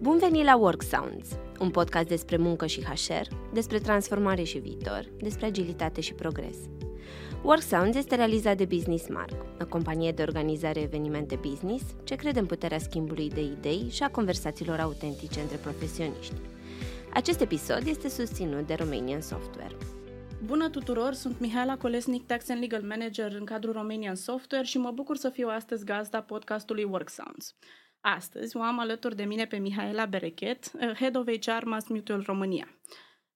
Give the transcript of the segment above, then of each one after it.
Bun venit la Work Sounds, un podcast despre muncă și HR, despre transformare și viitor, despre agilitate și progres. Work Sounds este realizat de Business Mark, o companie de organizare evenimente business ce crede în puterea schimbului de idei și a conversațiilor autentice între profesioniști. Acest episod este susținut de Romanian Software. Bună tuturor, sunt Mihaela Colesnic, Tax and Legal Manager în cadrul Romanian Software și mă bucur să fiu astăzi gazda podcastului Work Sounds. Astăzi o am alături de mine pe Mihaela Berechet, Head of HR Mass Mutual România.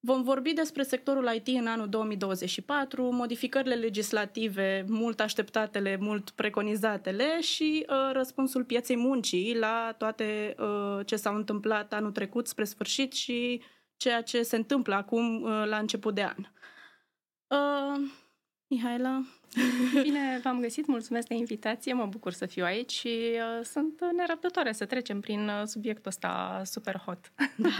Vom vorbi despre sectorul IT în anul 2024, modificările legislative mult așteptatele, mult preconizatele și uh, răspunsul pieței muncii la toate uh, ce s-au întâmplat anul trecut spre sfârșit și ceea ce se întâmplă acum uh, la început de an. Uh, Mihaela? Bine v-am găsit, mulțumesc de invitație, mă bucur să fiu aici și uh, sunt nerăbdătoare să trecem prin uh, subiectul ăsta super hot. Da.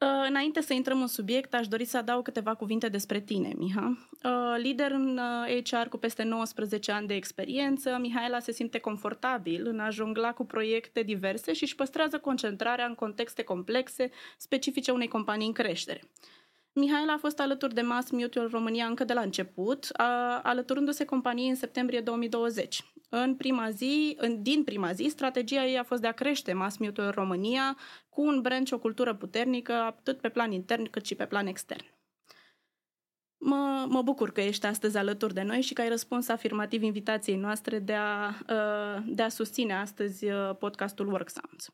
Uh, înainte să intrăm în subiect, aș dori să adaug câteva cuvinte despre tine, Miha. Uh, lider în HR uh, cu peste 19 ani de experiență, Mihaela se simte confortabil în a jongla cu proiecte diverse și își păstrează concentrarea în contexte complexe, specifice unei companii în creștere. Mihaela a fost alături de Mass Mutual România încă de la început, alăturându-se companiei în septembrie 2020. În prima zi, în, din prima zi, strategia ei a fost de a crește Mass Mutual România cu un brand și o cultură puternică, atât pe plan intern cât și pe plan extern. Mă, mă bucur că ești astăzi alături de noi și că ai răspuns afirmativ invitației noastre de a, de a susține astăzi podcastul Work Sounds.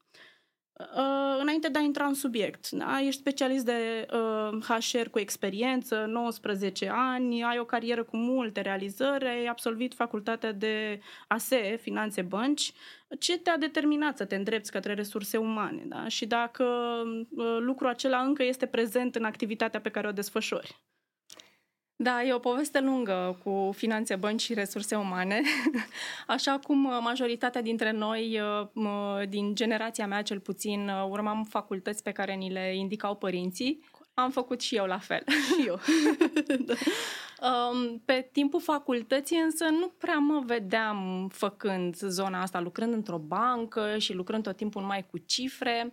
Uh, înainte de a intra în subiect, da? ești specialist de uh, HR cu experiență, 19 ani, ai o carieră cu multe realizări, ai absolvit facultatea de ASE, Finanțe Bănci. Ce te-a determinat să te îndrepți către resurse umane? Da? Și dacă uh, lucrul acela încă este prezent în activitatea pe care o desfășori? Da, e o poveste lungă cu finanțe, bănci și resurse umane. Așa cum uh, majoritatea dintre noi, uh, din generația mea cel puțin, uh, urmam facultăți pe care ni le indicau părinții, am făcut și eu la fel. Și eu. da. Um, pe timpul facultății însă nu prea mă vedeam făcând zona asta, lucrând într-o bancă și lucrând tot timpul numai cu cifre.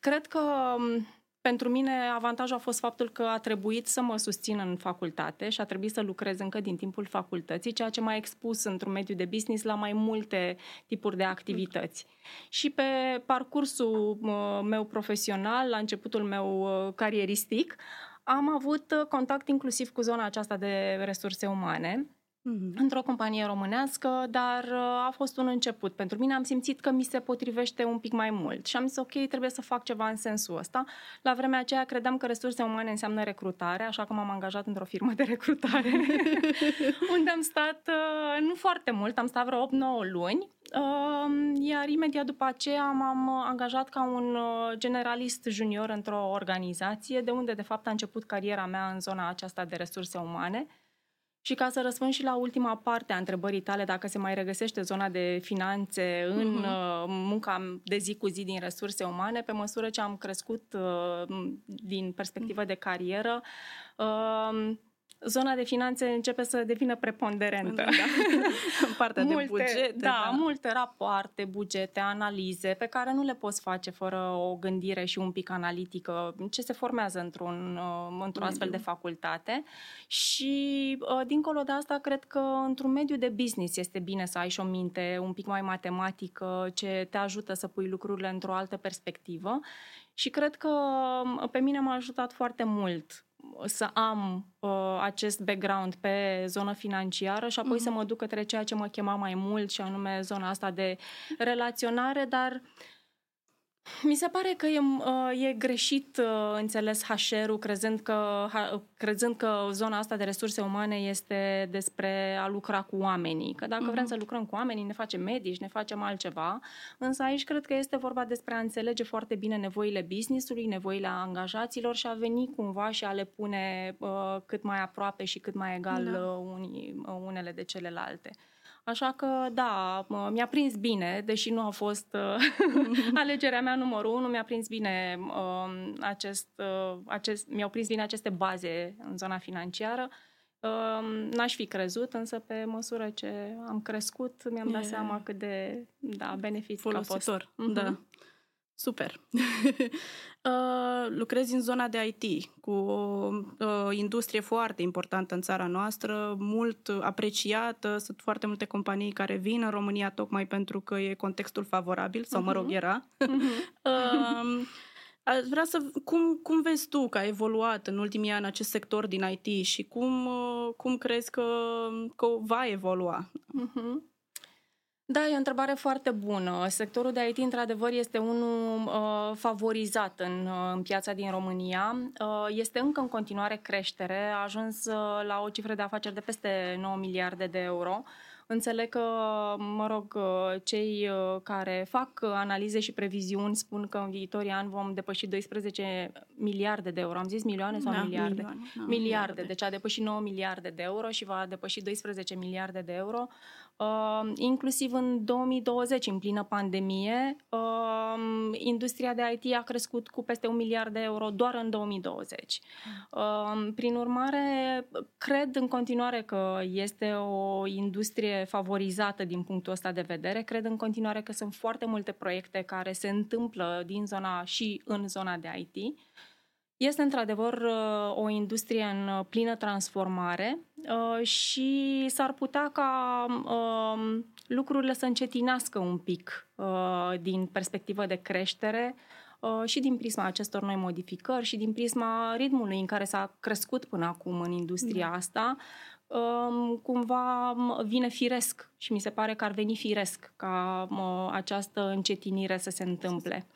Cred că um, pentru mine avantajul a fost faptul că a trebuit să mă susțin în facultate și a trebuit să lucrez încă din timpul facultății, ceea ce m-a expus într-un mediu de business la mai multe tipuri de activități. Și pe parcursul meu profesional, la începutul meu carieristic, am avut contact inclusiv cu zona aceasta de resurse umane mm-hmm. într-o companie românească, dar uh, a fost un început. Pentru mine am simțit că mi se potrivește un pic mai mult și am zis ok, trebuie să fac ceva în sensul ăsta. La vremea aceea credeam că resurse umane înseamnă recrutare, așa că m-am angajat într-o firmă de recrutare, unde am stat uh, nu foarte mult, am stat vreo 8-9 luni, uh, iar imediat după aceea m-am angajat ca un generalist junior într-o organizație, de unde de fapt a început cariera mea în zona aceasta de resurse umane. Și ca să răspund și la ultima parte a întrebării tale, dacă se mai regăsește zona de finanțe în uh-huh. munca de zi cu zi din resurse umane, pe măsură ce am crescut uh, din perspectivă de carieră, uh, zona de finanțe începe să devină preponderentă. Da. În partea multe, de bugete. Da, da, multe rapoarte, bugete, analize pe care nu le poți face fără o gândire și un pic analitică ce se formează într-un, uh, într-o astfel de facultate. Și uh, dincolo de asta, cred că într-un mediu de business este bine să ai și o minte un pic mai matematică ce te ajută să pui lucrurile într-o altă perspectivă. Și cred că uh, pe mine m-a ajutat foarte mult să am uh, acest background pe zonă financiară și apoi uh-huh. să mă duc către ceea ce mă chema mai mult și anume zona asta de relaționare, dar uh, mi se pare că e, uh, e greșit uh, înțeles HR-ul crezând că, crezând că zona asta de resurse umane este despre a lucra cu oamenii. Că dacă uh-huh. vrem să lucrăm cu oamenii, ne facem medici, ne facem altceva. Însă aici cred că este vorba despre a înțelege foarte bine nevoile business-ului, nevoile angajaților și a veni cumva și a le pune uh, cât mai aproape și cât mai egal da. uh, unii, uh, unele de celelalte. Așa că, da, mi-a prins bine, deși nu a fost uh, alegerea mea numărul unu, mi-a prins bine uh, acest, uh, acest, mi-au prins bine aceste baze în zona financiară. Uh, n-aș fi crezut, însă pe măsură ce am crescut, mi-am dat e... seama cât de da, benefic folositor. A fost. Da. Uh-huh. Super. uh, lucrez în zona de IT, cu o uh, industrie foarte importantă în țara noastră, mult apreciată. Sunt foarte multe companii care vin în România tocmai pentru că e contextul favorabil, sau uh-huh. mă rog, mhm. era. Uh-huh. uh, Aș vrea să... Cum, cum vezi tu că a evoluat în ultimii ani acest sector din IT și cum, uh, cum crezi că, că va evolua? Uh-huh. Da, e o întrebare foarte bună. Sectorul de IT, într-adevăr, este unul uh, favorizat în, uh, în piața din România. Uh, este încă în continuare creștere, a ajuns uh, la o cifră de afaceri de peste 9 miliarde de euro. Uh, Înțeleg că, mă rog, cei uh, care fac analize și previziuni spun că în viitorii ani vom depăși 12 miliarde de euro. Am zis milioane sau da, miliarde? Milioane, da, miliarde. miliarde. Deci a depășit 9 miliarde de euro și va depăși 12 miliarde de euro. Uh, inclusiv în 2020, în plină pandemie, uh, industria de IT a crescut cu peste un miliard de euro doar în 2020. Uh, prin urmare, cred în continuare că este o industrie favorizată din punctul ăsta de vedere. Cred în continuare că sunt foarte multe proiecte care se întâmplă din zona și în zona de IT. Este într-adevăr uh, o industrie în uh, plină transformare uh, și s-ar putea ca um, lucrurile să încetinească un pic din perspectivă de creștere și din prisma acestor noi modificări și din prisma ritmului în care s-a crescut până acum în industria da. asta, um, cumva um, vine firesc și mi se pare că ar veni firesc ca această încetinire să se întâmple.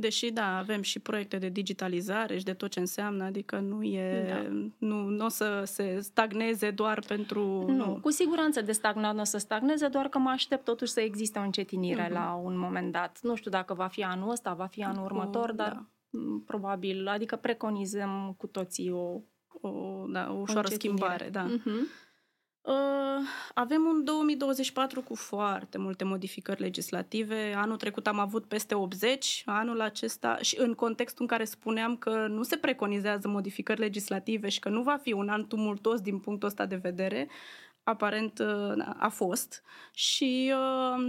Deși, da, avem și proiecte de digitalizare și de tot ce înseamnă, adică nu e, da. nu, nu o să se stagneze doar pentru... Nu, nu. cu siguranță de stagnat nu o să stagneze, doar că mă aștept totuși să existe o încetinire uh-huh. la un moment dat. Nu știu dacă va fi anul ăsta, va fi anul următor, dar da. probabil, adică preconizăm cu toții o, o, da, o ușoară o schimbare. Da. Uh-huh. Uh, avem un 2024 cu foarte multe modificări legislative. Anul trecut am avut peste 80, anul acesta și în contextul în care spuneam că nu se preconizează modificări legislative și că nu va fi un an tumultos din punctul ăsta de vedere, aparent uh, a fost. Și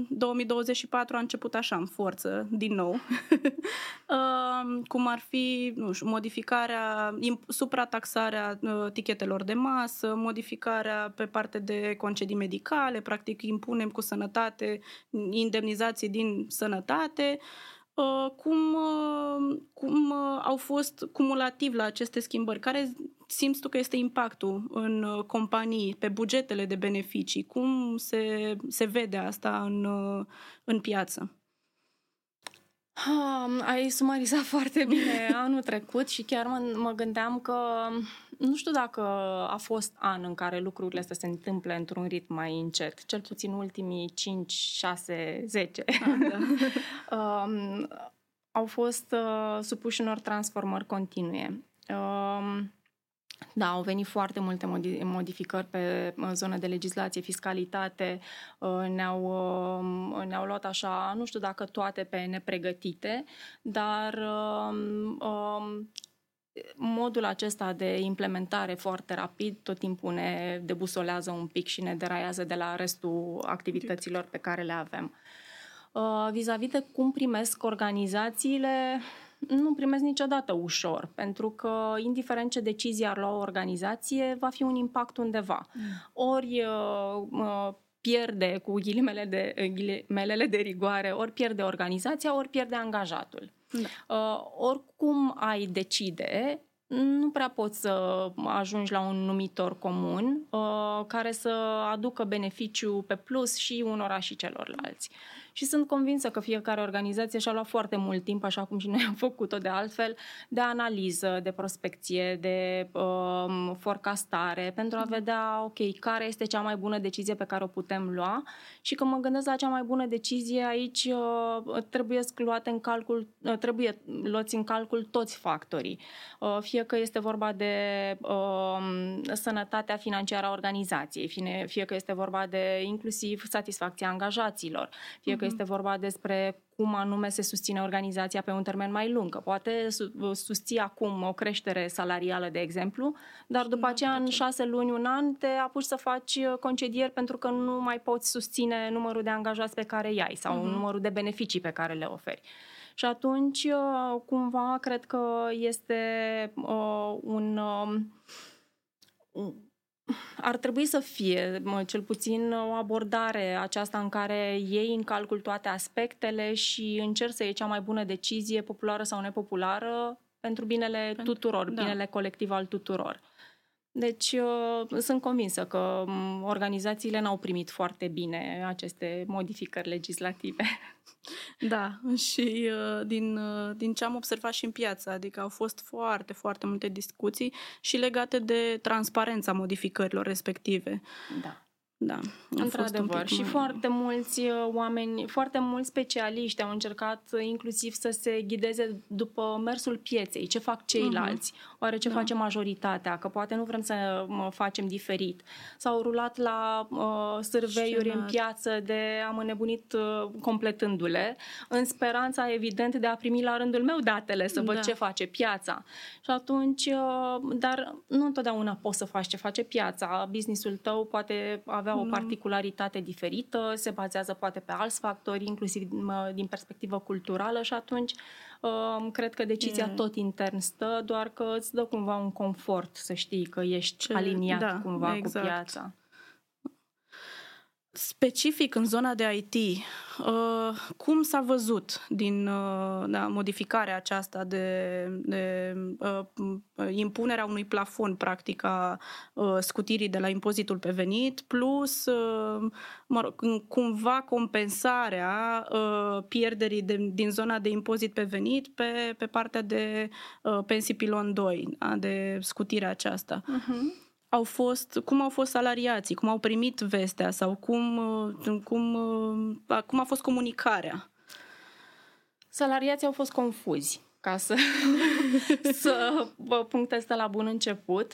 2024 uh, a început așa în forță, din nou, uh, cum ar fi nu știu, modificarea, suprataxarea tichetelor de masă, modificarea pe parte de concedii medicale, practic impunem cu sănătate indemnizații din sănătate, cum, cum au fost cumulativ la aceste schimbări, care simți tu că este impactul în uh, companii, pe bugetele de beneficii? Cum se, se vede asta în, uh, în piață? Um, ai sumarizat foarte bine anul trecut și chiar mă, mă gândeam că nu știu dacă a fost an în care lucrurile să se întâmple într-un ritm mai încet, cel puțin ultimii 5, 6, 10. Ah, da. um, au fost uh, supuși unor transformări continue. Um, da, au venit foarte multe modificări pe zona de legislație, fiscalitate, uh, ne-au, uh, ne-au luat așa, nu știu dacă toate pe nepregătite, dar um, um, modul acesta de implementare foarte rapid tot timpul ne debusolează un pic și ne deraiază de la restul activităților pe care le avem. Uh, vis-a-vis de cum primesc organizațiile, nu primesc niciodată ușor, pentru că, indiferent ce decizie ar lua o organizație, va fi un impact undeva. Mm. Ori uh, uh, pierde, cu ghilimele de, ghilimelele de rigoare, ori pierde organizația, ori pierde angajatul. Da. Uh, oricum ai decide, nu prea poți să ajungi la un numitor comun uh, care să aducă beneficiu pe plus și unora și celorlalți și sunt convinsă că fiecare organizație și-a luat foarte mult timp, așa cum și noi am făcut-o de altfel, de analiză, de prospecție, de um, forecastare, pentru a vedea, ok, care este cea mai bună decizie pe care o putem lua și când mă gândesc la cea mai bună decizie, aici uh, trebuie luate în calcul, uh, trebuie luați în calcul toți factorii. Uh, fie că este vorba de uh, sănătatea financiară a organizației, fie, fie că este vorba de inclusiv satisfacția angajaților, fie că este vorba despre cum anume se susține organizația pe un termen mai lung. Că poate susții acum o creștere salarială, de exemplu, dar după aceea, în șase luni, un an, te apuci să faci uh, concedieri pentru că nu mai poți susține numărul de angajați pe care îi ai sau uh-huh. numărul de beneficii pe care le oferi. Și atunci, uh, cumva, cred că este uh, un... Uh, ar trebui să fie cel puțin o abordare aceasta în care iei în calcul toate aspectele și încerci să iei cea mai bună decizie, populară sau nepopulară, pentru binele pentru, tuturor, da. binele colectiv al tuturor. Deci uh, sunt convinsă că um, organizațiile n-au primit foarte bine aceste modificări legislative. Da, și uh, din, uh, din ce am observat și în piață, adică au fost foarte, foarte multe discuții și legate de transparența modificărilor respective. Da. Da, într-adevăr. Și mai... foarte mulți uh, oameni, foarte mulți specialiști au încercat uh, inclusiv să se ghideze după mersul pieței, ce fac ceilalți, uh-huh. oare ce da. face majoritatea, că poate nu vrem să facem diferit. S-au rulat la uh, sârveiuri în piață de am înnebunit uh, completându-le, în speranța, evident, de a primi la rândul meu datele, să văd da. ce face piața. Și atunci, uh, dar nu întotdeauna poți să faci ce face piața. Businessul tău poate avea avea o mm. particularitate diferită, se bazează poate pe alți factori, inclusiv din perspectivă culturală și atunci um, cred că decizia mm. tot intern stă, doar că îți dă cumva un confort să știi că ești Ce, aliniat da, cumva exact. cu piața specific în zona de IT, uh, cum s-a văzut din uh, da, modificarea aceasta de, de uh, impunerea unui plafon, practic, a scutirii de la impozitul pe venit, plus mă rog, cumva compensarea pierderii de, din zona de impozit pe venit pe, pe partea de pensii pilon 2, da, de scutirea aceasta. Uh-huh au fost, cum au fost salariații, cum au primit vestea sau cum, uh, cum, uh, cum a fost comunicarea? Salariații au fost confuzi, ca să, să punctez de la bun început.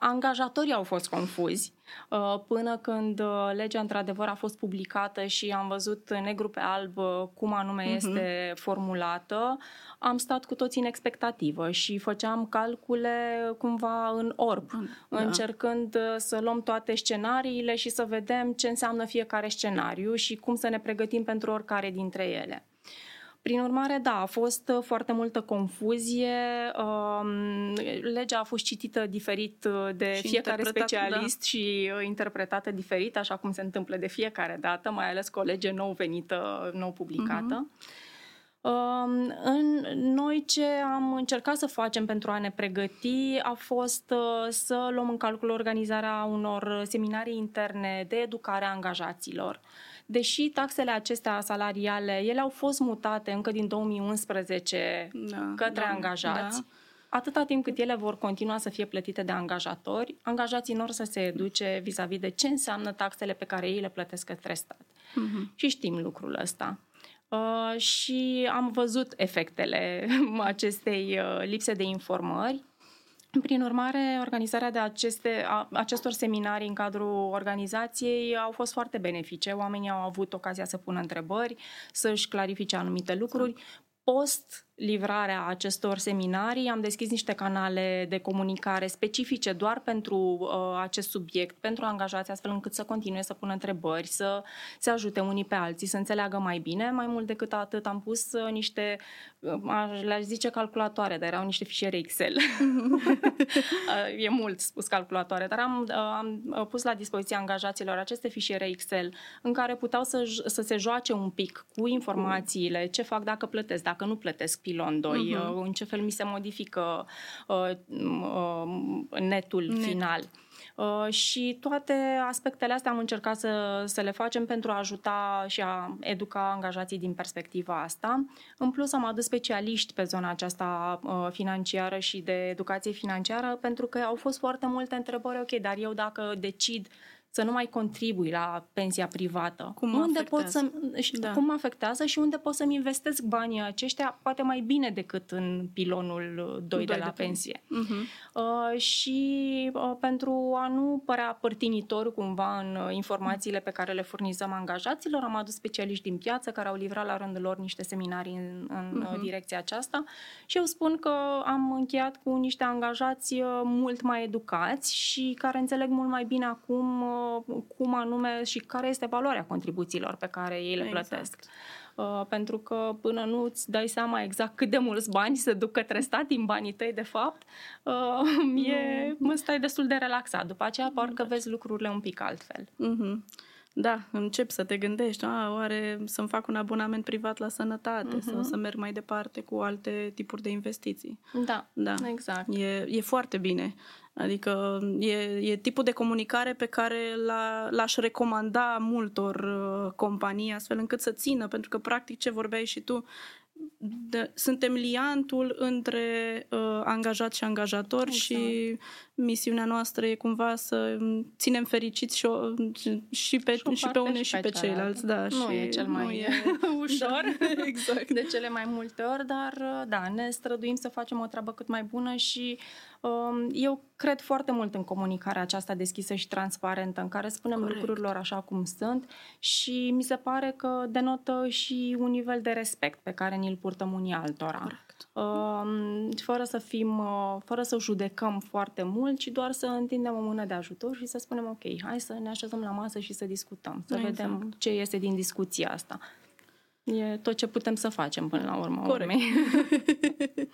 Uh, Angajatorii au fost confuzi uh, până când uh, legea într-adevăr a fost publicată și am văzut negru pe alb uh, cum anume uh-huh. este formulată. Am stat cu toții în expectativă și făceam calcule cumva în orb, da. încercând să luăm toate scenariile și să vedem ce înseamnă fiecare scenariu și cum să ne pregătim pentru oricare dintre ele. Prin urmare, da, a fost uh, foarte multă confuzie. Um, legea a fost citită diferit uh, de și fiecare specialist da. și uh, interpretată diferit, așa cum se întâmplă de fiecare dată, mai ales cu o lege nou venită, nou publicată. Uh-huh. În noi ce am încercat să facem pentru a ne pregăti a fost să luăm în calcul organizarea unor seminarii interne de educare a angajaților deși taxele acestea salariale, ele au fost mutate încă din 2011 da, către da, angajați, da. atâta timp cât ele vor continua să fie plătite de angajatori, angajații nor să se educe vis-a-vis de ce înseamnă taxele pe care ei le plătesc către stat. Uh-huh. Și știm lucrul ăsta. Uh, și am văzut efectele acestei uh, lipse de informări prin urmare, organizarea de aceste, a, acestor seminarii în cadrul organizației au fost foarte benefice. Oamenii au avut ocazia să pună întrebări, să-și clarifice anumite lucruri. Post livrarea acestor seminarii, am deschis niște canale de comunicare specifice doar pentru uh, acest subiect, pentru angajați, astfel încât să continue să pună întrebări, să se ajute unii pe alții, să înțeleagă mai bine. Mai mult decât atât, am pus uh, niște, uh, le-aș zice calculatoare, dar erau niște fișiere Excel. uh, e mult spus calculatoare, dar am, uh, am uh, pus la dispoziția angajaților aceste fișiere Excel în care puteau să, să se joace un pic cu informațiile, ce fac dacă plătesc, dacă nu plătesc pilon 2, uh-huh. Mhm. în ce fel mi se modifică uh, uh, netul Net. final. Uh, și toate aspectele astea am încercat să, să le facem pentru a ajuta și a educa angajații din perspectiva asta. În plus, am adus specialiști pe zona aceasta uh, financiară și de educație financiară pentru că au fost foarte multe întrebări, ok, dar eu dacă decid să nu mai contribui la pensia privată. Cum mă unde afectează? pot să Da. da. cum mă afectează și unde pot să-mi investesc banii aceștia poate mai bine decât în pilonul 2 de Doi la de pensie. Mhm. Uh, și uh, pentru a nu părea părtinitor cumva în uh, informațiile pe care le furnizăm angajaților, am adus specialiști din piață care au livrat la rândul lor niște seminarii în, în uh, Mhm. direcția aceasta și eu spun că am încheiat cu niște angajați uh, mult mai educați și care înțeleg mult mai bine acum uh, cum anume și care este valoarea contribuțiilor pe care ei le Exact. plătesc. Uh, pentru că până nu îți dai seama exact cât de mulți bani se duc către stat din banii tăi, de fapt, uh, e, mă stai destul de relaxat. După aceea, parcă vezi lucrurile un pic altfel. Mhm. Da, încep să te gândești, a, oare să-mi fac un abonament privat la sănătate sau Mhm. să merg mai departe cu alte tipuri de investiții. Da, Da. exact. E, e foarte bine. Adică e, e tipul de comunicare pe care la, l-aș recomanda multor uh, companii astfel încât să țină, pentru că practic ce vorbeai și tu, de, suntem liantul între uh, angajat și angajator Exact. și misiunea noastră e cumva să ținem fericiți și, o, și, pe, Și o și pe parte unii și și pe pe ceilalți. Da, Nu și e cel mai nu e... ușor. Da, exact. de cele mai multe ori, dar da, ne străduim să facem o treabă cât mai bună și um, eu cred foarte mult în comunicarea aceasta deschisă și transparentă, în care spunem Corect. lucrurilor așa cum sunt și mi se pare că denotă și un nivel de respect pe care ni-l purtăm unii altora. Corect. Um, fără să fim, uh, fără să judecăm foarte mult, ci doar să întindem o mână de ajutor și să spunem ok, hai să ne așezăm la masă și să discutăm, să Exact. vedem ce iese din discuția asta. E tot ce putem să facem până la urmă. Corect. urmei.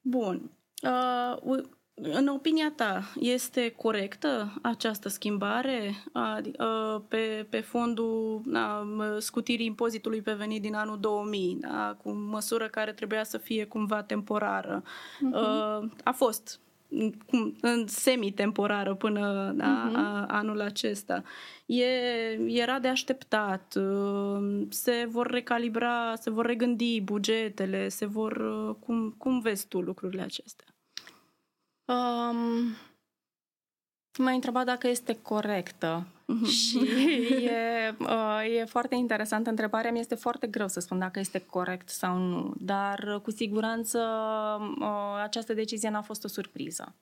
Bun. Uh, u- în opinia ta, este corectă această schimbare Adi- uh, pe, pe fondul na, mă, scutirii impozitului pe venit din anul 2000, da, cu măsură care trebuia să fie cumva temporară? Uh, a fost cum, în semi-temporară până da, Mhm. a, anul acesta. E, era de așteptat, uh, se vor recalibra, se vor regândi bugetele, se vor... uh, Cum, cum vezi tu lucrurile acestea? Um, m-ai întrebat dacă este corectă Mhm. și e, uh, e foarte interesantă întrebarea. Mi este foarte greu să spun dacă este corect sau nu, dar uh, cu siguranță uh, această decizie n-a fost o surpriză.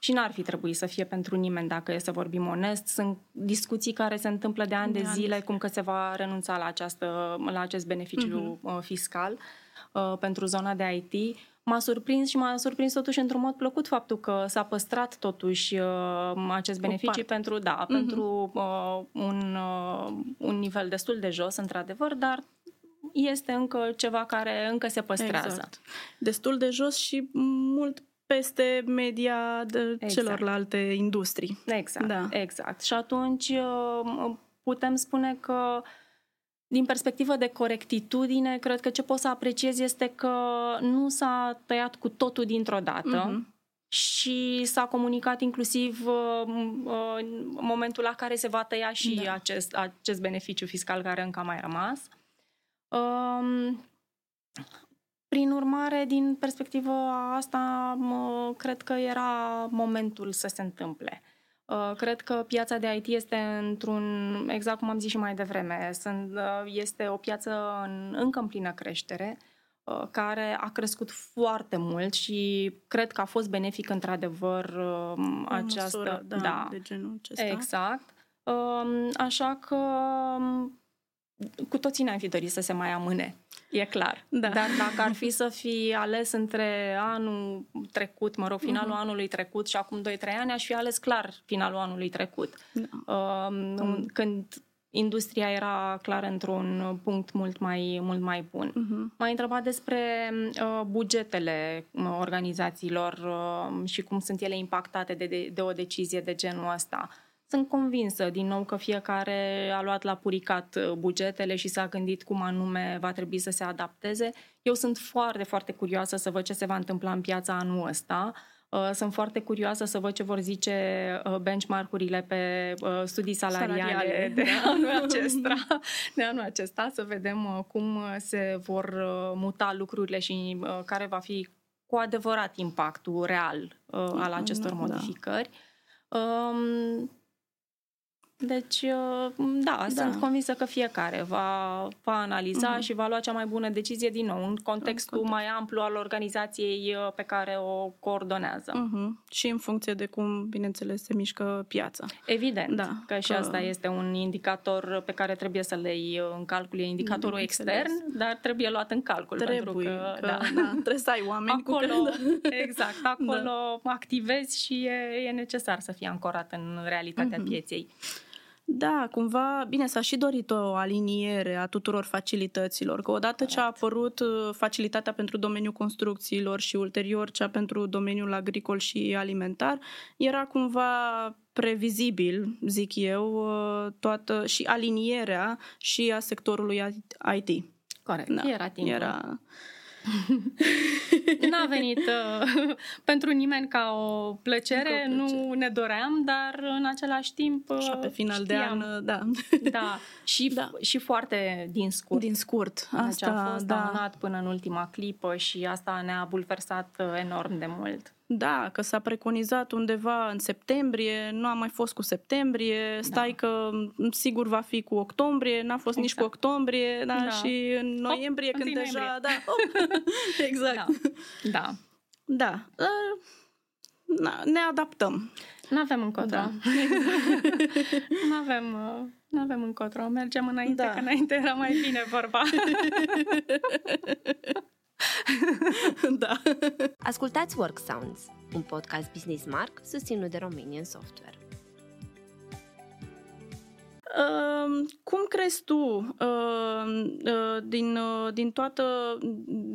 Și n-ar fi trebuit să fie pentru nimeni, dacă e să vorbim onest. Sunt discuții care se întâmplă de ani De de, ani de zile, zile. cum că se va renunța la, această, la acest beneficiu uh, fiscal uh, pentru zona de IT. M-a surprins și m-a surprins totuși într-un mod plăcut faptul că s-a păstrat totuși uh, acest beneficiu parte. pentru, da, Mhm. pentru uh, un, uh, un nivel destul de jos, într-adevăr, dar este încă ceva care încă se păstrează. Exact. Destul de jos și mult peste media de Exact. celorlalte industrii. Exact, Da. exact. Și atunci uh, putem spune că din perspectivă de corectitudine, cred că ce pot să apreciez este că nu s-a tăiat cu totul dintr-o dată Mhm. și s-a comunicat inclusiv uh, uh, în momentul la care se va tăia și Da. acest, acest beneficiu fiscal care încă a mai rămas. Um, prin urmare, din perspectiva asta, mă, cred că era momentul să se întâmple. Uh, Cred că piața de IT este într-un, exact cum am zis și mai devreme, sunt, uh, este o piață în, încă în plină creștere, uh, care a crescut foarte mult și cred că a fost benefic într-adevăr uh, În această... măsură, da, de genul acesta. Exact. Um, Așa că um, cu toții ne-am fi dorit să se mai amâne, e clar. Da. Dar dacă ar fi să fi ales între anul trecut, mă rog, finalul Mhm. anului trecut și acum 2-3 ani, aș fi ales clar finalul anului trecut. Da. Um, Când industria era clar într-un punct mult mai, mult mai bun. Mhm. M-ai întrebat despre uh, bugetele uh, organizațiilor uh, și cum sunt ele impactate de, de, de o decizie de genul ăsta. Sunt convinsă, din nou, că fiecare a luat la puricat uh, bugetele și s-a gândit cum anume va trebui să se adapteze. Eu sunt foarte, foarte curioasă să văd ce se va întâmpla în piața anul ăsta. Uh, Sunt foarte curioasă să văd ce vor zice uh, benchmark-urile pe uh, studii salariale, Salariale, de da. anul acesta, de anul acesta, să vedem uh, cum uh, se vor uh, muta lucrurile și uh, care va fi cu adevărat impactul real uh, al acestor Da. modificări. Um, Deci, uh, da, da, sunt convinsă că fiecare va, va analiza uh-huh. și va lua cea mai bună decizie din nou, în contextul context. mai amplu al organizației uh, pe care o coordonează. Uh-huh. Și în funcție de cum, bineînțeles, se mișcă piața. Evident, da, că, că și asta este un indicator pe care trebuie să le iei în calcul. E indicatorul mm, extern, dar trebuie luat în calcul. Trebuie, pentru că, că da. Da, trebuie să ai oameni acolo, cu care... Exact, acolo da. activezi și e, e necesar să fii ancorat în realitatea uh-huh. pieței. Da, cumva, bine, s-a și dorit o aliniere a tuturor facilităților, că odată ce a apărut uh, facilitatea pentru domeniul construcțiilor și ulterior cea pentru domeniul agricol și alimentar, era cumva previzibil, zic eu, uh, toată și alinierea și a sectorului IT. Corect, da, era timpul. Era N-a venit uh, pentru nimeni ca o plăcere, nu ne doream, dar în același timp Așa pe final știam. de an, da. Da, și, da. și foarte din scurt. Din scurt, asta, deci a fost da. amânat până în ultima clipă și asta ne-a bulversat uh, enorm de mult. Da, că s-a preconizat undeva în septembrie, nu a mai fost cu septembrie, stai da. că sigur va fi cu octombrie, n-a fost exact. nici cu exact. octombrie, da, da. și în noiembrie Hop, când deja, da, exact. Da. Da. da. da. Ne adaptăm. Nu avem încotro. Da. nu avem nu avem încotro. Mergem înainte, da. că înainte era mai bine vorba. da. Ascultați Work Sounds, un podcast Business Mark susținut de Romanian Software. Uh, cum crezi tu uh, uh, din, uh, din, toată,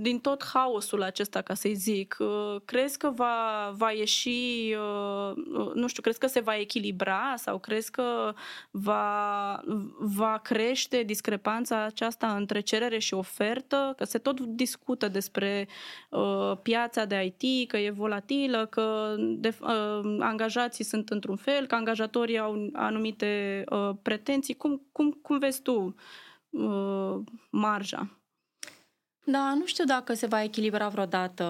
din tot haosul acesta, ca să-i zic, uh, crezi că va, va ieși, uh, nu știu, crezi că se va echilibra sau crezi că va, va crește discrepanța aceasta între cerere și ofertă? Că se tot discută despre uh, piața de IT, că e volatilă, că de, uh, angajații sunt într-un fel, că angajatorii au anumite uh, pretenții pretenții, cum, cum, cum vezi tu uh, marja? Da, nu știu dacă se va echilibra vreodată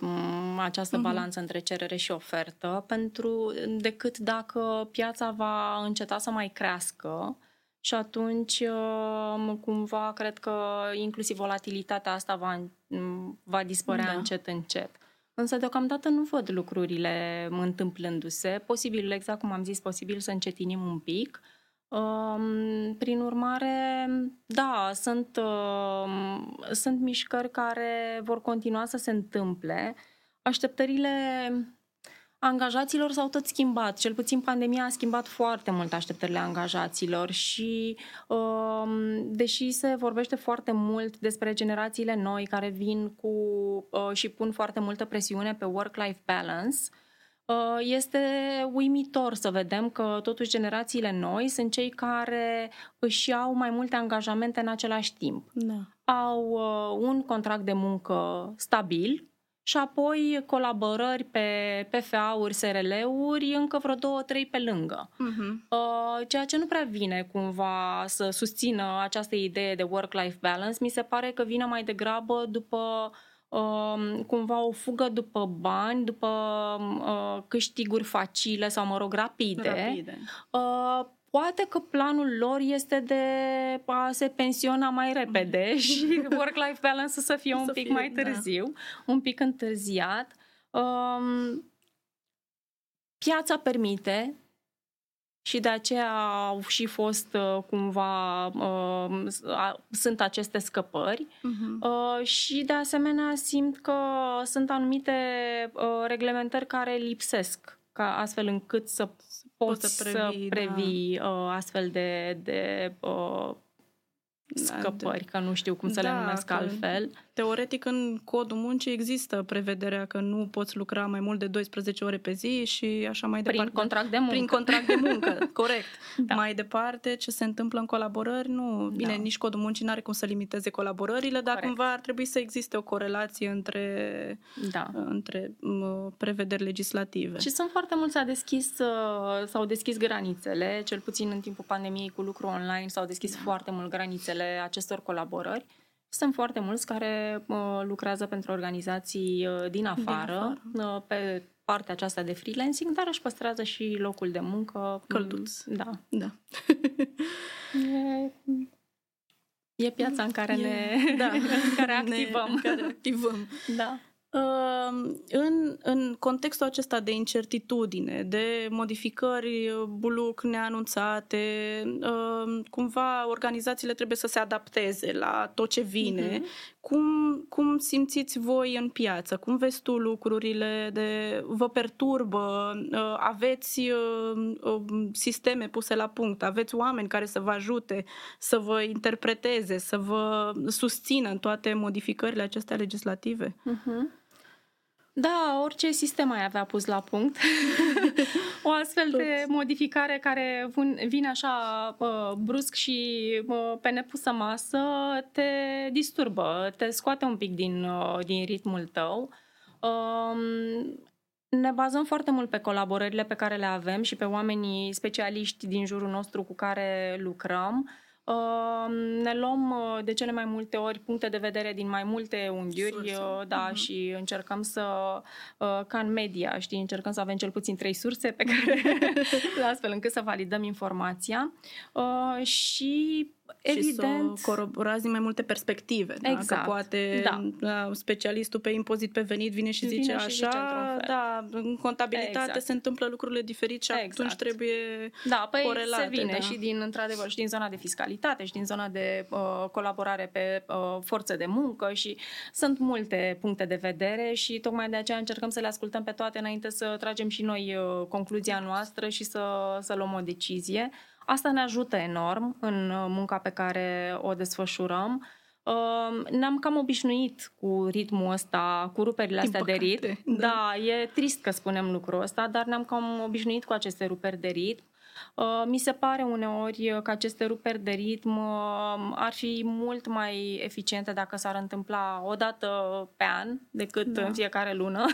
mm, această uh-huh. balanță între cerere și ofertă, pentru decât dacă piața va înceta să mai crească și atunci uh, cumva cred că inclusiv volatilitatea asta va, mm, va dispărea da. încet încet. Însă deocamdată nu văd lucrurile întâmplându-se. Posibil, exact cum am zis, posibil să încetinim un pic. Uh, prin urmare, da, sunt, sunt mișcări care vor continua să se întâmple. Așteptările angajaților s-au tot schimbat. Cel puțin pandemia a schimbat foarte mult așteptările angajaților și deși se vorbește foarte mult despre generațiile noi care vin cu uh, și pun foarte multă presiune pe work-life balance, Uh, este uimitor să vedem că totuși generațiile noi sunt cei care își iau mai multe angajamente în același timp. Da. Au uh, un contract de muncă stabil și apoi colaborări pe PFA-uri, SRL-uri, încă vreo două, trei pe lângă. Uh-huh. Ceea ce nu prea vine cumva să susțină această idee de work-life balance, mi se pare că vine mai degrabă după uh, cumva o fugă după bani, după uh, câștiguri facile sau, mă rog, rapide. rapide. Uh, poate că planul lor este de a se pensiona mai repede mm. și work-life balance să fie un pic fie, mai da. târziu, da. un pic întârziat. Um, piața permite, și de aceea au și fost uh, cumva, uh, sunt aceste scăpări uh-huh. uh, și de asemenea simt că sunt anumite uh, reglementări care lipsesc ca astfel încât să poți să previi, să previi da. uh, astfel de, de uh, scăpări, că nu știu cum să da, le numesc altfel. Teoretic, în codul muncii există prevederea că nu poți lucra mai mult de 12 ore pe zi și așa mai departe. Prin contract de muncă. Prin contract de muncă, corect. Da. Mai departe, ce se întâmplă în colaborări, nu. Bine, da. nici codul muncii nu are cum să limiteze colaborările, dar corect. cumva ar trebui să existe o corelație între, da. între prevederi legislative. Și sunt foarte mulți, s-au deschis, uh, s-au deschis granițele, cel puțin în timpul pandemiei cu lucru online, s-au deschis da. foarte mult granițele acestor colaborări sunt foarte mulți care uh, lucrează pentru organizații uh, din afară, din afară. Uh, pe partea aceasta de freelancing, dar își păstrează și locul de muncă. Călduț. Da. Da. E, e piața în care E- ne, da. în care Ne- activăm. în care activăm. Da. Uh, în, în contextul acesta de incertitudine, de modificări uh, buluc neanunțate, uh, cumva organizațiile trebuie să se adapteze la tot ce vine. Mhm. Cum, cum simțiți voi în piață? Cum vezi tu lucrurile? De, vă perturbă? Uh, Aveți uh, uh, sisteme puse la punct? Aveți oameni care să vă ajute să vă interpreteze, să vă susțină în toate modificările acestea legislative? Mhm. Da, orice sistem ai avea pus la punct. o astfel de modificare care vin- vine așa uh, brusc și uh, pe nepusă masă te disturbă, te scoate un pic din, uh, din ritmul tău. Um, ne bazăm foarte mult pe colaborările pe care le avem și pe oamenii specialiști din jurul nostru cu care lucrăm. Uh, Ne luăm uh, de cele mai multe ori puncte de vedere din mai multe unghiuri, Surse. uh, da, Mhm. și încercăm să, uh, ca în media, știi, încercăm să avem cel puțin trei surse pe care, astfel încât să validăm informația. Uh, Și evident... Și să coroborați din mai multe perspective. Da? Că Exact. poate Da. da, specialistul pe impozit pe venit vine și Vine zice și așa, zice într-un fel. da, în contabilitate Exact. se întâmplă lucrurile diferit și atunci Exact. trebuie Da, păi corelate, se vine da. și din, într-adevăr, și din zona de fiscalitate și din zona de uh, colaborare pe uh, forță de muncă și sunt multe puncte de vedere și tocmai de aceea încercăm să le ascultăm pe toate înainte să tragem și noi uh, concluzia noastră și să, să luăm o decizie. Asta ne ajută enorm în uh, munca pe care o desfășurăm. Uh, ne-am cam obișnuit cu ritmul ăsta, cu ruperile Din astea de păcate, ritm. da. da, e trist că spunem lucrul ăsta, dar ne-am cam obișnuit cu aceste ruperi de ritm. Uh, Mi se pare uneori că aceste ruperi de ritm uh, ar fi mult mai eficiente dacă s-ar întâmpla o dată pe an decât Da. în fiecare lună.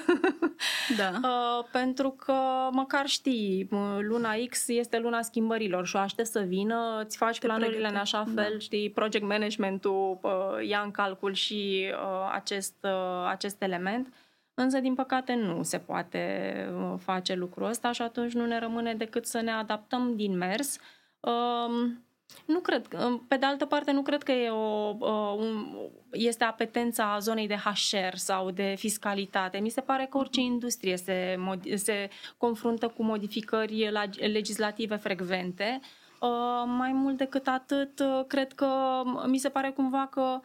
da. Uh, pentru că măcar știi, m- luna X este luna schimbărilor și o aștept să vină, îți faci Te planurile în pregătești, așa da. fel, știi, project managementul uh, ia în calcul și uh, acest, uh, acest element. Însă, din păcate, nu se poate uh, face lucrul ăsta și atunci nu ne rămâne decât să ne adaptăm din mers. Um, nu cred, că- pe de altă parte, nu cred că e o, uh, un, este apetența zonei de HR sau de fiscalitate. Mi se pare că orice industrie se, mod- se confruntă cu modificări la- legislative frecvente. Uh, mai mult decât atât, uh, cred că mi se pare cumva că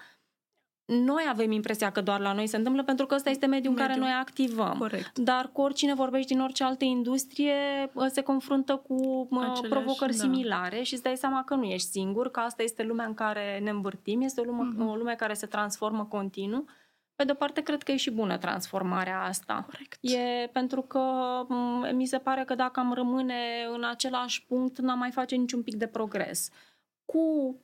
noi avem impresia că doar la noi se întâmplă pentru că ăsta este mediul în care Mediul. noi activăm. Corect. Dar cu oricine vorbești din orice altă industrie, ă, se confruntă cu mă, Aceleași, provocări da. similare și îți dai seama că nu ești singur, că asta este lumea în care ne învârtim, este o lume, Mhm. o lume care se transformă continuu. Pe de-o parte, cred că e și bună transformarea asta. Corect. E pentru că m, mi se pare că dacă am rămâne în același punct, n-am mai face niciun pic de progres. Cu mă,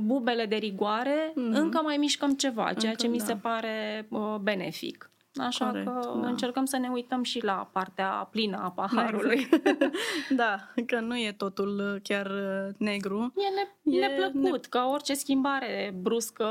bubele de rigoare, Mhm. încă mai mișcăm ceva, ceea Încă, ce mi da. se pare uh, benefic. Așa Corect, că da. încercăm să ne uităm și la partea plină a paharului. da, că nu e totul uh, chiar uh, negru. E, ne, E neplăcut, că orice schimbare bruscă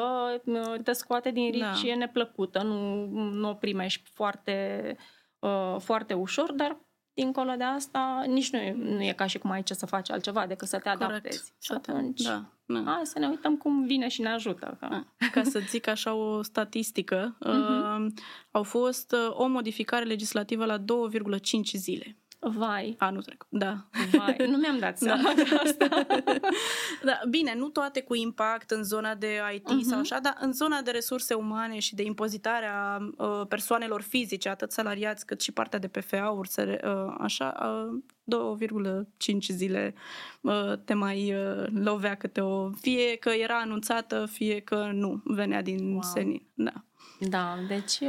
uh, te scoate din ritm Da. și e neplăcută. Nu, nu o primești foarte, uh, foarte ușor, dar dincolo de asta nici nu e, nu e ca și cum ai ce să faci altceva decât să te adaptezi. Și Să te- atunci, Da, da. hai să ne uităm cum vine și ne ajută. Că... Ah, Ca să zic așa o statistică, Mhm. uh, au fost uh, o modificare legislativă la 2,5 zile Vai, anul trecut. Da. vai, nu mi-am dat seama de asta. da. Bine, nu toate cu impact în zona de IT Mhm. sau așa, dar în zona de resurse umane și de impozitarea uh, persoanelor fizice, atât salariați cât și partea de PFA-uri, să re- uh, așa, uh, 2,5 zile uh, te mai uh, lovea câte o... Fie că era anunțată, fie că nu, venea din Wow. senin. Da. Da, deci...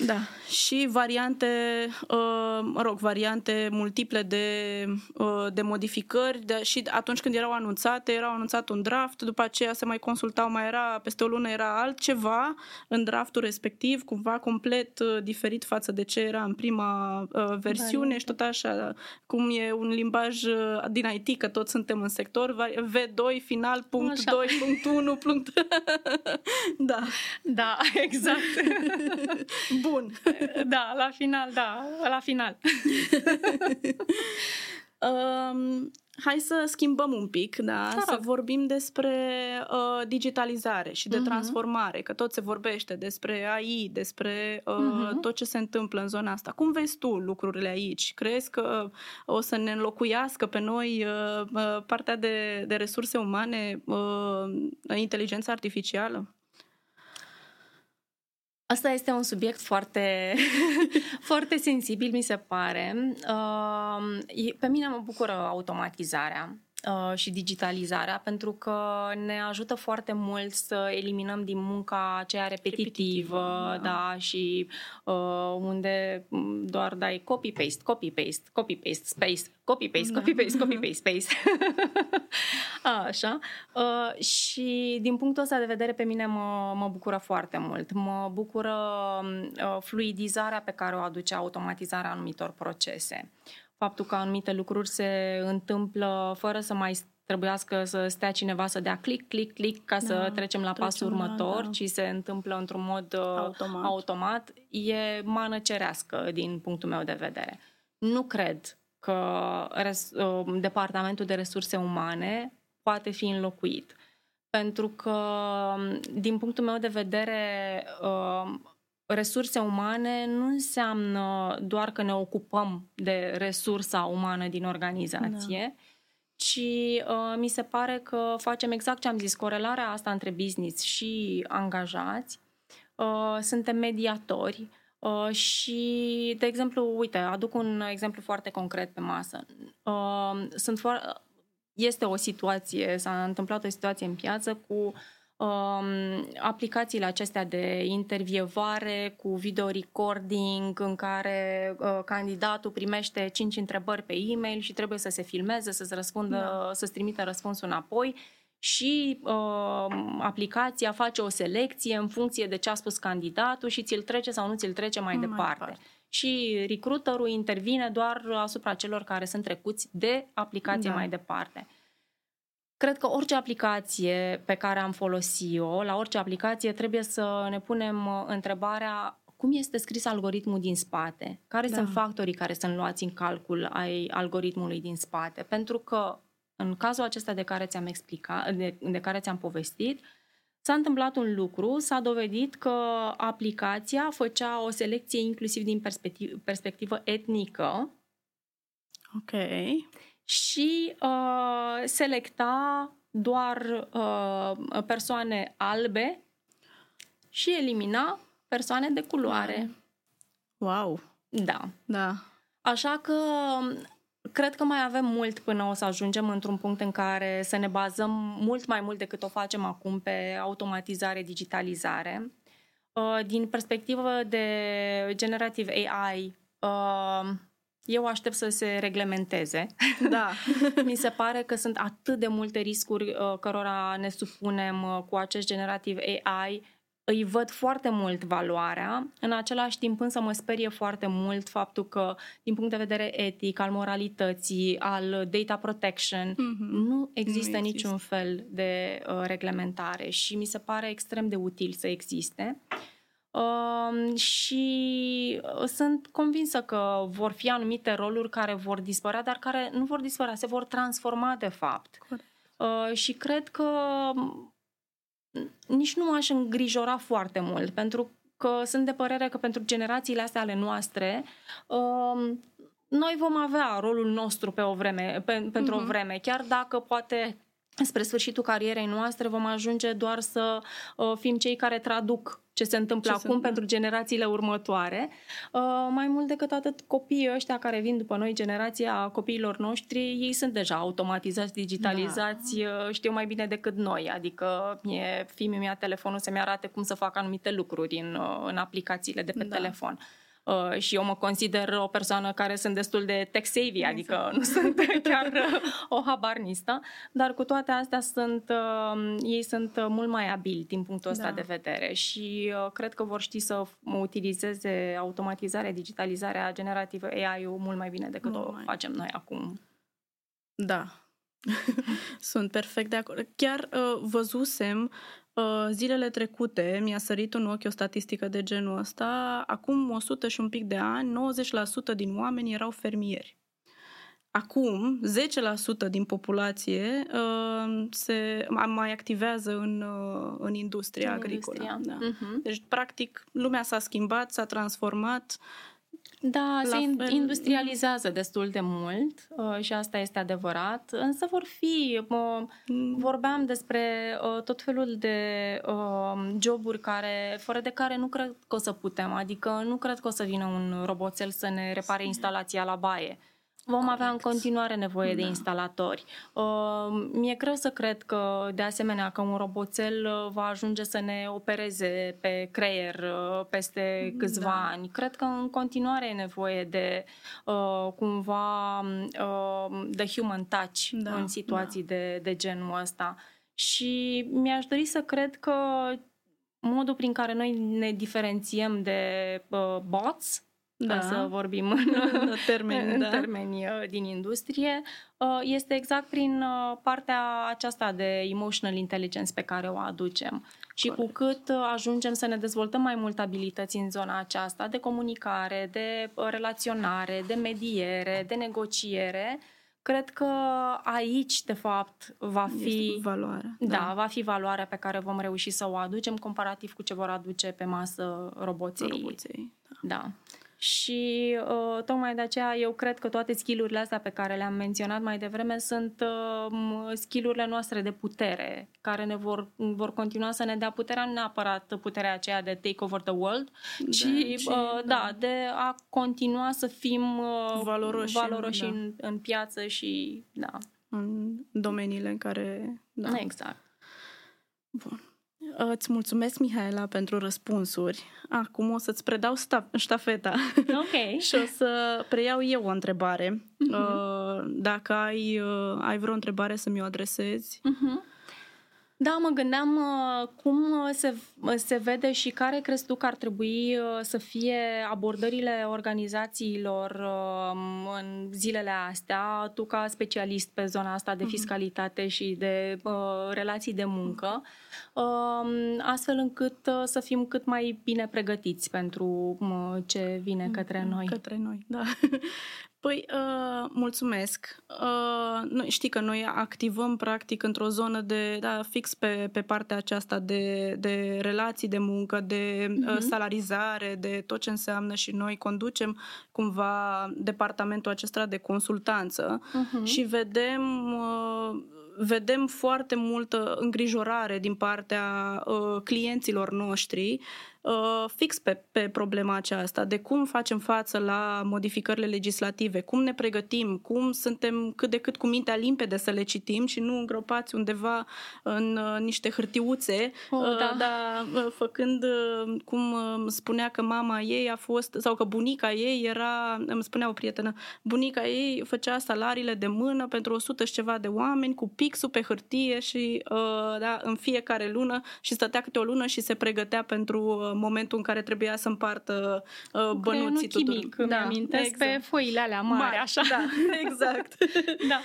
Uh, Da, și variante, uh, mă rog, variante multiple de, uh, de modificări de, și atunci când erau anunțate, erau anunțat un draft, după aceea se mai consultau, mai era, peste o lună era altceva în draftul respectiv, cumva complet uh, diferit față de ce era în prima uh, versiune Variante. și tot așa, cum e un limbaj uh, din IT, că toți suntem în sector, vari- V2, final, punct Așa. 2, punct 1, punct... da. da, exact. Bun. Da, la final, da, la final. um, hai să schimbăm un pic, da? Da. Să vorbim despre uh, digitalizare și de Mhm. transformare, că tot se vorbește despre AI, despre uh, Mhm. tot ce se întâmplă în zona asta. Cum vezi tu lucrurile aici? Crezi că o să ne înlocuiască pe noi uh, uh, partea de, de resurse umane, uh, inteligența artificială? Asta este un subiect foarte, foarte sensibil, mi se pare. Uh, e- Pe mine mă bucură automatizarea uh, și digitalizarea pentru că ne ajută foarte mult să eliminăm din munca aceea repetitivă, Repetitivă, da. da, și uh, unde m, doar dai copy-paste, copy-paste, copy-paste, space, copy-paste, Da. copy-paste, copy-paste, space. Așa. Uh, și din punctul ăsta de vedere pe mine mă, mă bucură foarte mult. Mă bucură uh, fluidizarea pe care o aduce automatizarea anumitor procese. Faptul că anumite lucruri se întâmplă fără să mai trebuiască să stea cineva să dea click, click, click ca să Da, trecem la trecem pasul la- următor, da. ci se întâmplă într-un mod uh, Automat. automat, e mană cerească din punctul meu de vedere. Nu cred că res, uh, departamentul de resurse umane poate fi înlocuit. Pentru că, din punctul meu de vedere, uh, resurse umane nu înseamnă doar că ne ocupăm de resursa umană din organizație, ci uh, mi se pare că facem exact ce am zis, corelarea asta între business și angajați. Uh, suntem mediatori uh, și, de exemplu, uite, aduc un exemplu foarte concret pe masă. Uh, sunt foar- este o situație, s-a întâmplat o situație în piață cu um, aplicațiile acestea de intervievare cu video recording în care uh, candidatul primește cinci întrebări pe e-mail și trebuie să se filmeze, să-ți răspundă, Da. să-ți trimită răspunsul înapoi și uh, aplicația face o selecție în funcție de ce a spus candidatul și ți-l trece sau nu ți-l trece mai, Mai departe. departe. Și recruiterul intervine doar asupra celor care sunt trecuți de aplicație Da. mai departe. Cred că orice aplicație pe care am folosit-o, la orice aplicație trebuie să ne punem uh, întrebarea cum este scris algoritmul din spate, care Da. sunt factorii care sunt luați în calcul ai algoritmului din spate. Pentru că în cazul acesta de care ți-am explicat, de, de care ți-am povestit, s-a întâmplat un lucru, s-a dovedit că aplicația făcea o selecție inclusiv din perspectiv, perspectivă etnică Ok. Și uh, selecta doar uh, persoane albe și elimina persoane de culoare. Wow. Da. Da. Așa că cred că mai avem mult până o să ajungem într-un punct în care să ne bazăm mult mai mult decât o facem acum pe automatizare, digitalizare. Uh, Din perspectivă de generative AI, uh, eu aștept să se reglementeze. Da. Mi se pare că sunt atât de multe riscuri uh, cărora ne supunem uh, cu acest generativ AI. Îi văd foarte mult valoarea, în același timp însă mă sperie foarte mult faptul că, din punct de vedere etic, al moralității, al data protection, Mhm. nu există există. niciun fel de uh, reglementare și mi se pare extrem de util să existe. Um, și uh, sunt convinsă că vor fi anumite roluri care vor dispărea, dar care nu vor dispărea, se vor transforma de fapt. Corect. Uh, și cred că m, nici nu m-aș îngrijora foarte mult, pentru că sunt de părere că pentru generațiile astea ale noastre, um, noi vom avea rolul nostru pe o vreme, pe, pentru o Mhm. vreme, chiar dacă poate spre sfârșitul carierei noastre vom ajunge doar să uh, fim cei care traduc ce se întâmplă Ce se acum întâmplă. pentru generațiile următoare. Uh, mai mult decât atât, copiii ăștia care vin după noi, generația copiilor noștri, ei sunt deja automatizați, digitalizați, da. știu mai bine decât noi. Adică mie, fiii mi-a telefonul să-mi arate cum să fac anumite lucruri în, uh, în aplicațiile de pe Da. telefon. Uh, și eu mă consider o persoană care sunt destul de tech-savvy, adică nu sunt chiar uh, o habarnistă, dar cu toate astea sunt, uh, ei sunt uh, mult mai abili din punctul ăsta Da. de vedere și uh, cred că vor ști să f- utilizeze automatizarea, digitalizarea generativă AI-ul mult mai bine decât Mult o mai. facem noi acum. Da. Sunt perfect de acord. Chiar uh, văzusem Uh, zilele trecute mi-a sărit în ochi o statistică de genul ăsta. Acum 100 și un pic de ani, 90% din oameni erau fermieri. Acum, 10% din populație uh, se mai activează în, uh, în industria în agricolă. Industria. Da. Uh-huh. Deci, practic, lumea s-a schimbat, s-a transformat. Da, se fel... industrializează destul de mult uh, și asta este adevărat, însă vor fi, uh, vorbeam despre uh, tot felul de uh, joburi care, fără de care nu cred că o să putem, adică nu cred că o să vină un roboțel să ne repare instalația la baie. Vom Corect. avea în continuare nevoie da. de instalatori. Uh, mi-e greu să cred că, de asemenea, că un roboțel uh, va ajunge să ne opereze pe creier uh, peste câțiva da. ani. Cred că în continuare e nevoie de uh, cumva uh, de human touch da. în situații da. de, de genul ăsta. Și mi-aș dori să cred că modul prin care noi ne diferențiem de uh, bots da. ca să vorbim în, în termeni, în da. termeni uh, din industrie, uh, este exact prin uh, partea aceasta de emotional intelligence pe care o aducem. Și Corect. cu cât ajungem să ne dezvoltăm mai mult abilități în zona aceasta de comunicare, de relaționare, de mediere, de negociere, cred că aici, de fapt, va fi valoarea. Da, da, va fi valoarea pe care vom reuși să o aducem comparativ cu ce vor aduce pe masă roboții. roboții da. da. Și uh, tocmai de aceea eu cred că toate skillurile astea pe care le-am menționat mai devreme sunt uh, skillurile noastre de putere, care ne vor, vor continua să ne dea puterea, nu neapărat puterea aceea de take over the world, da, ci, ci uh, da. da, de a continua să fim uh, valoroși, valoroși da. în, în piață și da. În domeniile în care... Da. Exact. Bun. Îți mulțumesc, Mihaela, pentru răspunsuri. Acum o să-ți predau sta- ștafeta Ok. și o să preiau eu o întrebare. Uh-huh. Dacă ai, uh, ai vreo întrebare să mi-o adresezi. Uh-huh. Da, mă gândeam uh, cum uh, se, uh, se vede și care crezi tu că ar trebui să fie abordările organizațiilor um, în zilele astea, tu ca specialist pe zona asta de mhm. fiscalitate și de relații de muncă, um, astfel încât să fim cât mai bine pregătiți pentru ce vine către noi. Către noi, da. Păi, uh, mulțumesc. Uh, știi că noi activăm practic într-o zonă de, da, fix pe, pe partea aceasta de, de relații de muncă, de uh, uh-huh. salarizare, de tot ce înseamnă și noi conducem cumva departamentul acesta de consultanță uh-huh. și vedem uh, vedem foarte multă îngrijorare din partea uh, clienților noștri uh, fix pe, pe problema aceasta, de cum facem față la modificările legislative, cum ne pregătim, cum suntem cât de cât cu mintea limpede să le citim și nu îngropați undeva în uh, niște hârtiuțe, oh, uh, da. dar uh, făcând uh, cum uh, spunea că mama ei a fost, sau că bunica ei era, îmi spunea o prietenă, bunica ei făcea salariile de mână pentru 100 și ceva de oameni cu pixul pe hârtie și uh, da, în fiecare lună și stătea câte o lună și se pregătea pentru uh, momentul în care trebuia să împartă uh, bănuții tuturor. chimic, da, îmi amintesc exact. pe foile alea mari, mari așa. Da, exact. da.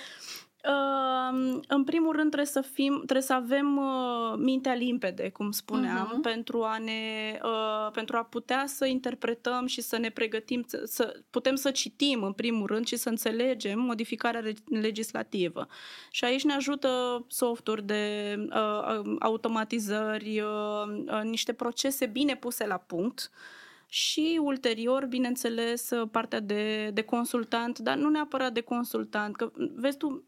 Uh, în primul rând trebuie să fim, trebuie să avem uh, mintea limpede, cum spuneam, uh-huh. pentru a ne uh, pentru a putea să interpretăm și să ne pregătim, să, să putem să citim în primul rând și să înțelegem modificarea legislativă. Și aici ne ajută softuri de uh, automatizări, uh, uh, niște procese bine puse la punct și ulterior, bineînțeles, partea de, de consultant, dar nu neapărat de consultant, că vezi tu, uh,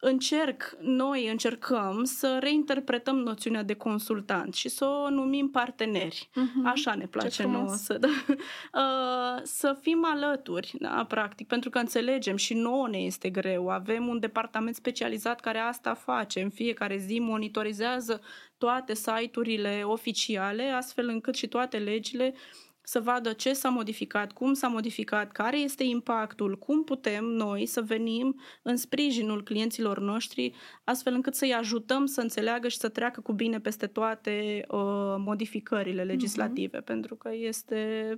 încerc, noi încercăm să reinterpretăm noțiunea de consultant și să o numim parteneri. Uh-huh. Așa ne place nouă să, da, uh, să fim alături, da, practic, pentru că înțelegem și nouă ne este greu. Avem un departament specializat care asta face. În fiecare zi monitorizează toate site-urile oficiale, astfel încât și toate legile uh, să vadă ce s-a modificat, cum s-a modificat, care este impactul, cum putem noi să venim în sprijinul clienților noștri, astfel încât să-i ajutăm să înțeleagă și să treacă cu bine peste toate uh, modificările legislative, uh-huh. pentru că este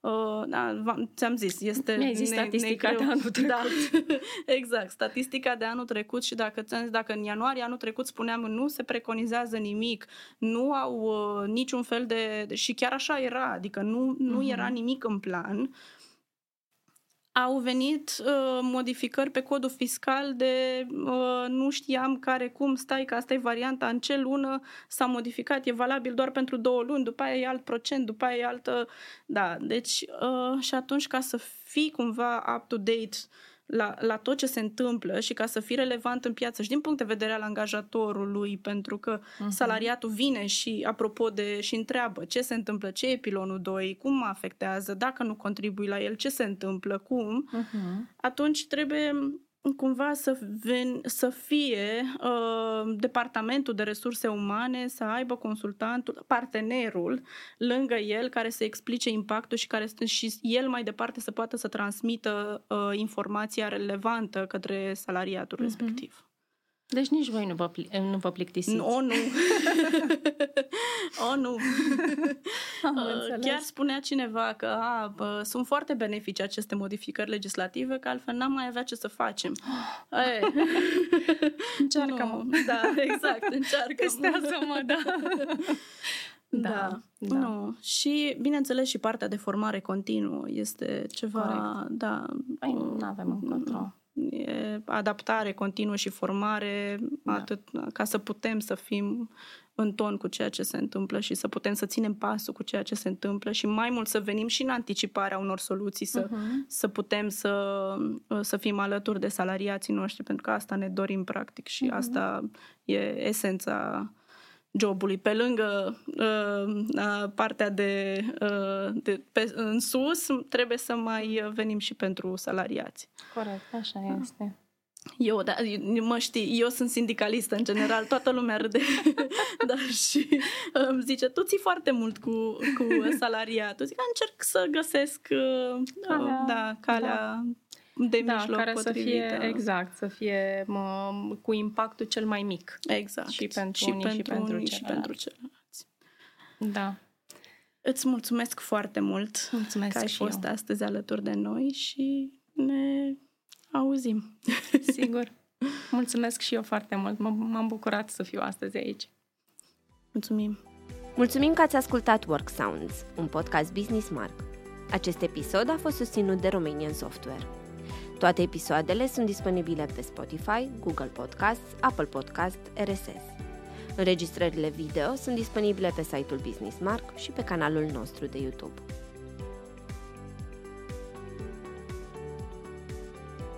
Uh, da, ți-am zis, este... Mi-ai zis ne, statistica ne de anul trecut. Da, exact, statistica de anul trecut și dacă, dacă în ianuarie anul trecut spuneam nu se preconizează nimic, nu au uh, niciun fel de... și chiar așa era, adică nu, nu uh-huh. era nimic în plan, au venit uh, modificări pe codul fiscal de uh, nu știam care cum, stai că asta e varianta, în ce lună s-a modificat, e valabil doar pentru două luni, după aia e alt procent, după aia e altă... Da, deci uh, și atunci ca să fii cumva up-to-date la, la tot ce se întâmplă și ca să fii relevant în piață și din punct de vedere al angajatorului, pentru că uh-huh. salariatul vine și, apropo de, și întreabă ce se întâmplă, ce e pilonul 2, cum mă afectează, dacă nu contribui la el, ce se întâmplă, cum, uh-huh. atunci trebuie cumva să, ven, să fie uh, departamentul de resurse umane, să aibă consultantul, partenerul lângă el care să explice impactul și care și el mai departe să poată să transmită uh, informația relevantă către salariatul uh-huh. respectiv. Deci nici voi nu vă, pli- nu vă plictisiți. O, nu. o, nu. Am uh, Chiar spunea cineva că a, bă, sunt foarte benefice aceste modificări legislative, că altfel n-am mai avea ce să facem. Încearcă-mă. Da, exact, încearcă Testează-mă, da. Da, da. Nu. Și, bineînțeles, și partea de formare continuă este ceva, Corect. da. Păi nu avem încotro e adaptare continuă și formare, da. atât ca să putem să fim în ton cu ceea ce se întâmplă și să putem să ținem pasul cu ceea ce se întâmplă și mai mult să venim și în anticiparea unor soluții, să, uh-huh. să putem să, să fim alături de salariații noștri, pentru că asta ne dorim practic și uh-huh. asta e esența jobului. Pe lângă uh, uh, partea de, uh, de pe, în sus, trebuie să mai venim și pentru salariați. Corect, așa da. este. Eu, da, mă știi, eu sunt sindicalistă în general, toată lumea râde, dar și îmi zice, tu ții foarte mult cu, cu salariatul. Zic, încerc să găsesc uh, calea, da, calea da de da, mijloc care potrivită. să fie exact, să fie mă, cu impactul cel mai mic. Exact. Și pentru și unii pentru și pentru, unii și pentru ceilalți. Da. Îți mulțumesc foarte mult mulțumesc că ai fost eu. astăzi alături de noi și ne auzim. Sigur. Mulțumesc și eu foarte mult. M-am bucurat să fiu astăzi aici. Mulțumim. Mulțumim că ați ascultat Work Sounds, un podcast Business Mark. Acest episod a fost susținut de Romanian Software. Toate episoadele sunt disponibile pe Spotify, Google Podcasts, Apple Podcasts, RSS. Înregistrările video sunt disponibile pe site-ul Business Mark și pe canalul nostru de YouTube.